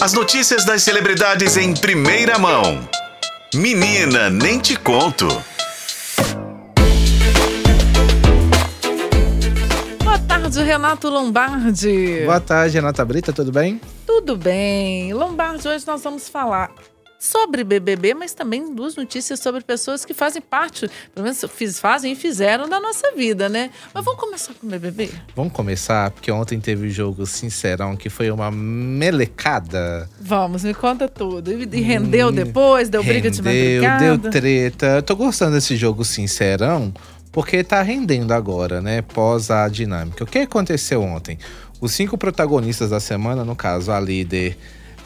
As notícias das celebridades em primeira mão. Menina, nem te conto. Boa tarde, Renato Lombardi. Boa tarde, Renata Brita, tudo bem? Tudo bem. Lombardi, hoje nós vamos falar sobre BBB, mas também duas notícias sobre pessoas que fazem parte, pelo menos fiz, fazem e fizeram da nossa vida, né? Mas vamos começar com o BBB? Vamos começar, porque ontem teve o jogo Sincerão, que foi uma melecada. Vamos, me conta tudo. E, e rendeu hum, depois, deu rendeu, briga de madrugada? Deu treta. Eu tô gostando desse jogo Sincerão, porque tá rendendo agora, né? Pós a dinâmica. O que aconteceu ontem? Os cinco protagonistas da semana, no caso, a líder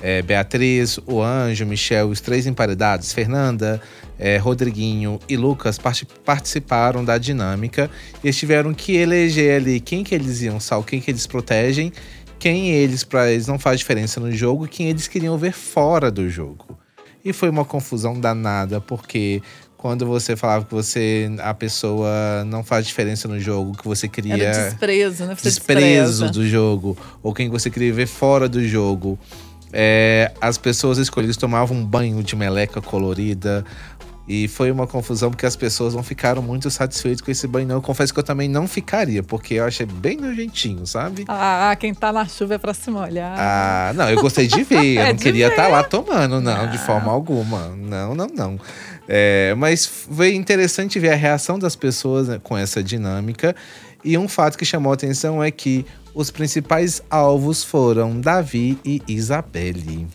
é, Beatriz, o Anjo, Michel, os três emparedados, Fernanda, é, Rodriguinho e Lucas part participaram da dinâmica e eles tiveram que eleger ali quem que eles iam salvar, quem que eles protegem, quem eles, para eles não faz diferença no jogo, quem eles queriam ver fora do jogo. E foi uma confusão danada, porque quando você falava que você a pessoa não faz diferença no jogo, que você queria Era desprezo, né? Você desprezo do jogo, ou quem você queria ver fora do jogo é, as pessoas escolhidas tomavam um banho de meleca colorida. E foi uma confusão porque as pessoas não ficaram muito satisfeitas com esse banho. Não. Eu confesso que eu também não ficaria, porque eu achei bem nojentinho, sabe? Ah, quem tá na chuva é pra se molhar. Ah, não, eu gostei de ver. é eu não queria estar tá lá tomando, não, de forma alguma. Não, não, não. É, mas foi interessante ver a reação das pessoas né, com essa dinâmica. E um fato que chamou a atenção é que os principais alvos foram Davi e Isabelle.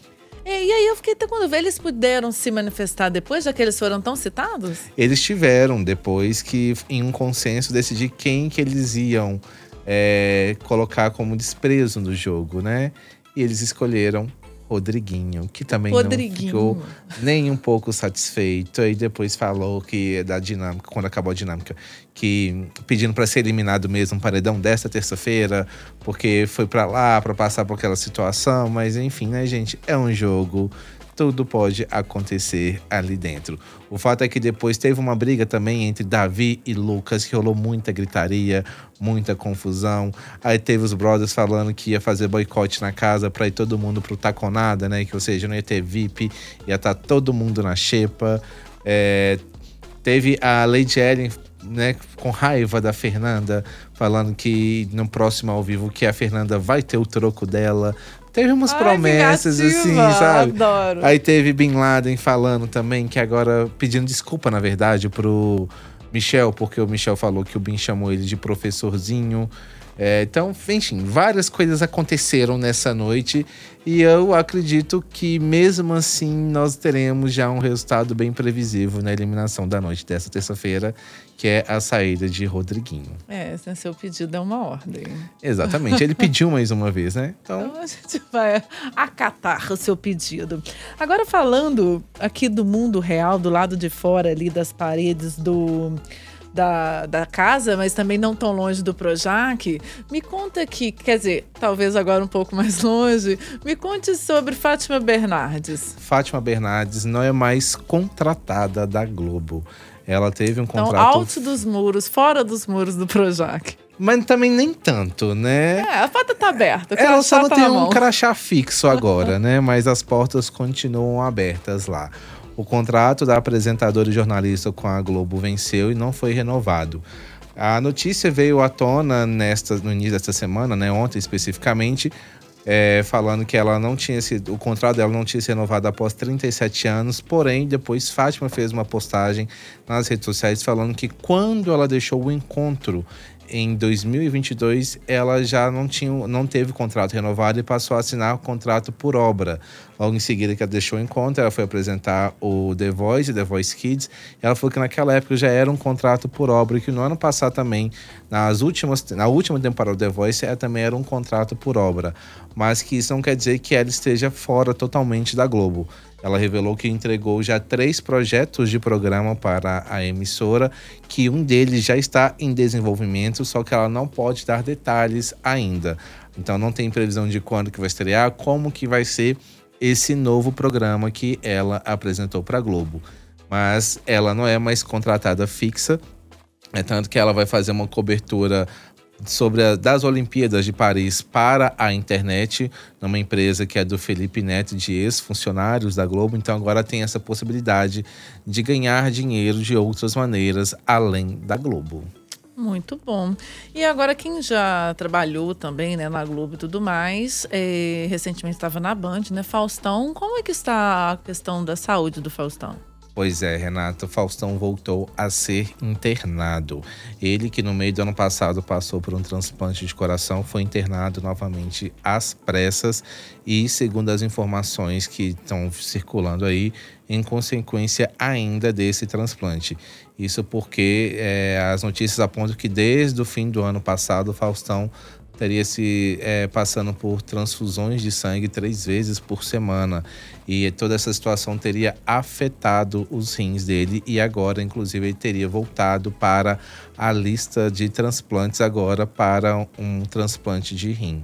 E, aí eu fiquei até quando eles puderam se manifestar depois, já que eles foram tão citados? Eles tiveram, depois que, em um consenso, decidir quem que eles iam é, colocar como desprezo no jogo, né? E eles escolheram Rodriguinho, que também Rodriguinho. não ficou nem um pouco satisfeito. E depois falou que é da dinâmica, quando acabou a dinâmica, que pedindo para ser eliminado mesmo paredão desta terça-feira, porque foi para lá para passar por aquela situação. Mas enfim, né, gente? É um jogo tudo pode acontecer ali dentro. O fato é que depois teve uma briga também entre Davi e Lucas, que rolou muita gritaria, muita confusão. Aí teve os brothers falando que ia fazer boicote na casa para ir todo mundo pro Taconada, né? Que ou seja, não ia ter VIP, ia estar tá todo mundo na xepa. É, teve a Lady Ellen né, com raiva da Fernanda, falando que no próximo ao vivo que a Fernanda vai ter o troco dela. Teve umas Ai, promessas assim, sabe? Adoro. Aí teve Bin Laden falando também que agora pedindo desculpa, na verdade, pro Michel, porque o Michel falou que o Bin chamou ele de professorzinho. É, então, enfim, várias coisas aconteceram nessa noite e eu acredito que mesmo assim nós teremos já um resultado bem previsível na eliminação da noite dessa terça-feira, que é a saída de Rodriguinho. É, seu pedido é uma ordem. Exatamente, ele pediu mais uma vez, né? Então... então a gente vai acatar o seu pedido. Agora falando aqui do mundo real, do lado de fora ali das paredes do da, da casa, mas também não tão longe do Projac. Me conta aqui, quer dizer, talvez agora um pouco mais longe, me conte sobre Fátima Bernardes. Fátima Bernardes não é mais contratada da Globo. Ela teve um então, contrato. Então, alto dos muros, fora dos muros do Projac. Mas também nem tanto, né? É, a porta tá aberta. Ela só não tá tem um crachá fixo agora, né? Mas as portas continuam abertas lá. O contrato da apresentadora e jornalista com a Globo venceu e não foi renovado. A notícia veio à tona nesta, no início desta semana, né, ontem especificamente, é, falando que ela não tinha sido, o contrato dela não tinha sido renovado após 37 anos, porém, depois Fátima fez uma postagem nas redes sociais falando que quando ela deixou o encontro em 2022 ela já não tinha não teve contrato renovado e passou a assinar o contrato por obra. Logo em seguida que ela deixou o encontro, ela foi apresentar o The Voice, The Voice Kids. ela falou que naquela época já era um contrato por obra e que no ano passado também, nas últimas, na última temporada do The Voice, ela também era um contrato por obra. Mas que isso não quer dizer que ela esteja fora totalmente da Globo. Ela revelou que entregou já três projetos de programa para a emissora, que um deles já está em desenvolvimento, só que ela não pode dar detalhes ainda. Então não tem previsão de quando que vai estrear, como que vai ser esse novo programa que ela apresentou para a Globo. Mas ela não é mais contratada fixa, é tanto que ela vai fazer uma cobertura sobre a, das Olimpíadas de Paris para a internet, numa empresa que é do Felipe Neto, de ex-funcionários da Globo. Então agora tem essa possibilidade de ganhar dinheiro de outras maneiras além da Globo. Muito bom. E agora, quem já trabalhou também né, na Globo e tudo mais, é, recentemente estava na Band, né? Faustão, como é que está a questão da saúde do Faustão? Pois é, Renato, Faustão voltou a ser internado. Ele que no meio do ano passado passou por um transplante de coração foi internado novamente às pressas e, segundo as informações que estão circulando aí, em consequência ainda desse transplante. Isso porque é, as notícias apontam que desde o fim do ano passado, Faustão teria se é, passando por transfusões de sangue três vezes por semana e toda essa situação teria afetado os rins dele e agora, inclusive, ele teria voltado para a lista de transplantes agora para um transplante de rim.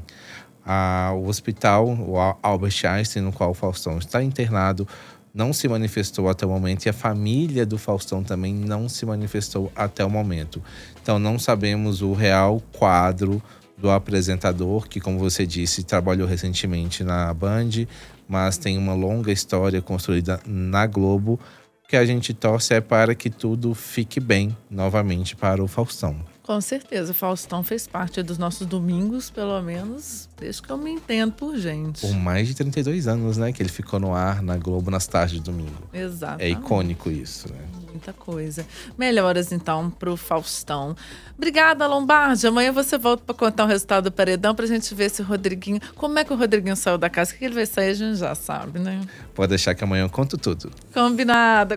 Ah, o hospital, o Albert Einstein, no qual o Faustão está internado, não se manifestou até o momento e a família do Faustão também não se manifestou até o momento. Então não sabemos o real quadro do apresentador, que, como você disse, trabalhou recentemente na Band, mas tem uma longa história construída na Globo. que a gente torce é para que tudo fique bem novamente para o Faustão. Com certeza, Faustão fez parte dos nossos domingos, pelo menos, desde que eu me entendo por gente. Por mais de 32 anos, né? Que ele ficou no ar na Globo nas tardes de domingo. Exato. É icônico isso, né? Muita coisa. Melhoras, então, pro Faustão. Obrigada, Lombardi. Amanhã você volta para contar o resultado do paredão pra gente ver se o Rodriguinho. Como é que o Rodriguinho saiu da casa? O que ele vai sair, a gente já sabe, né? Pode deixar que amanhã eu conto tudo. Combinado.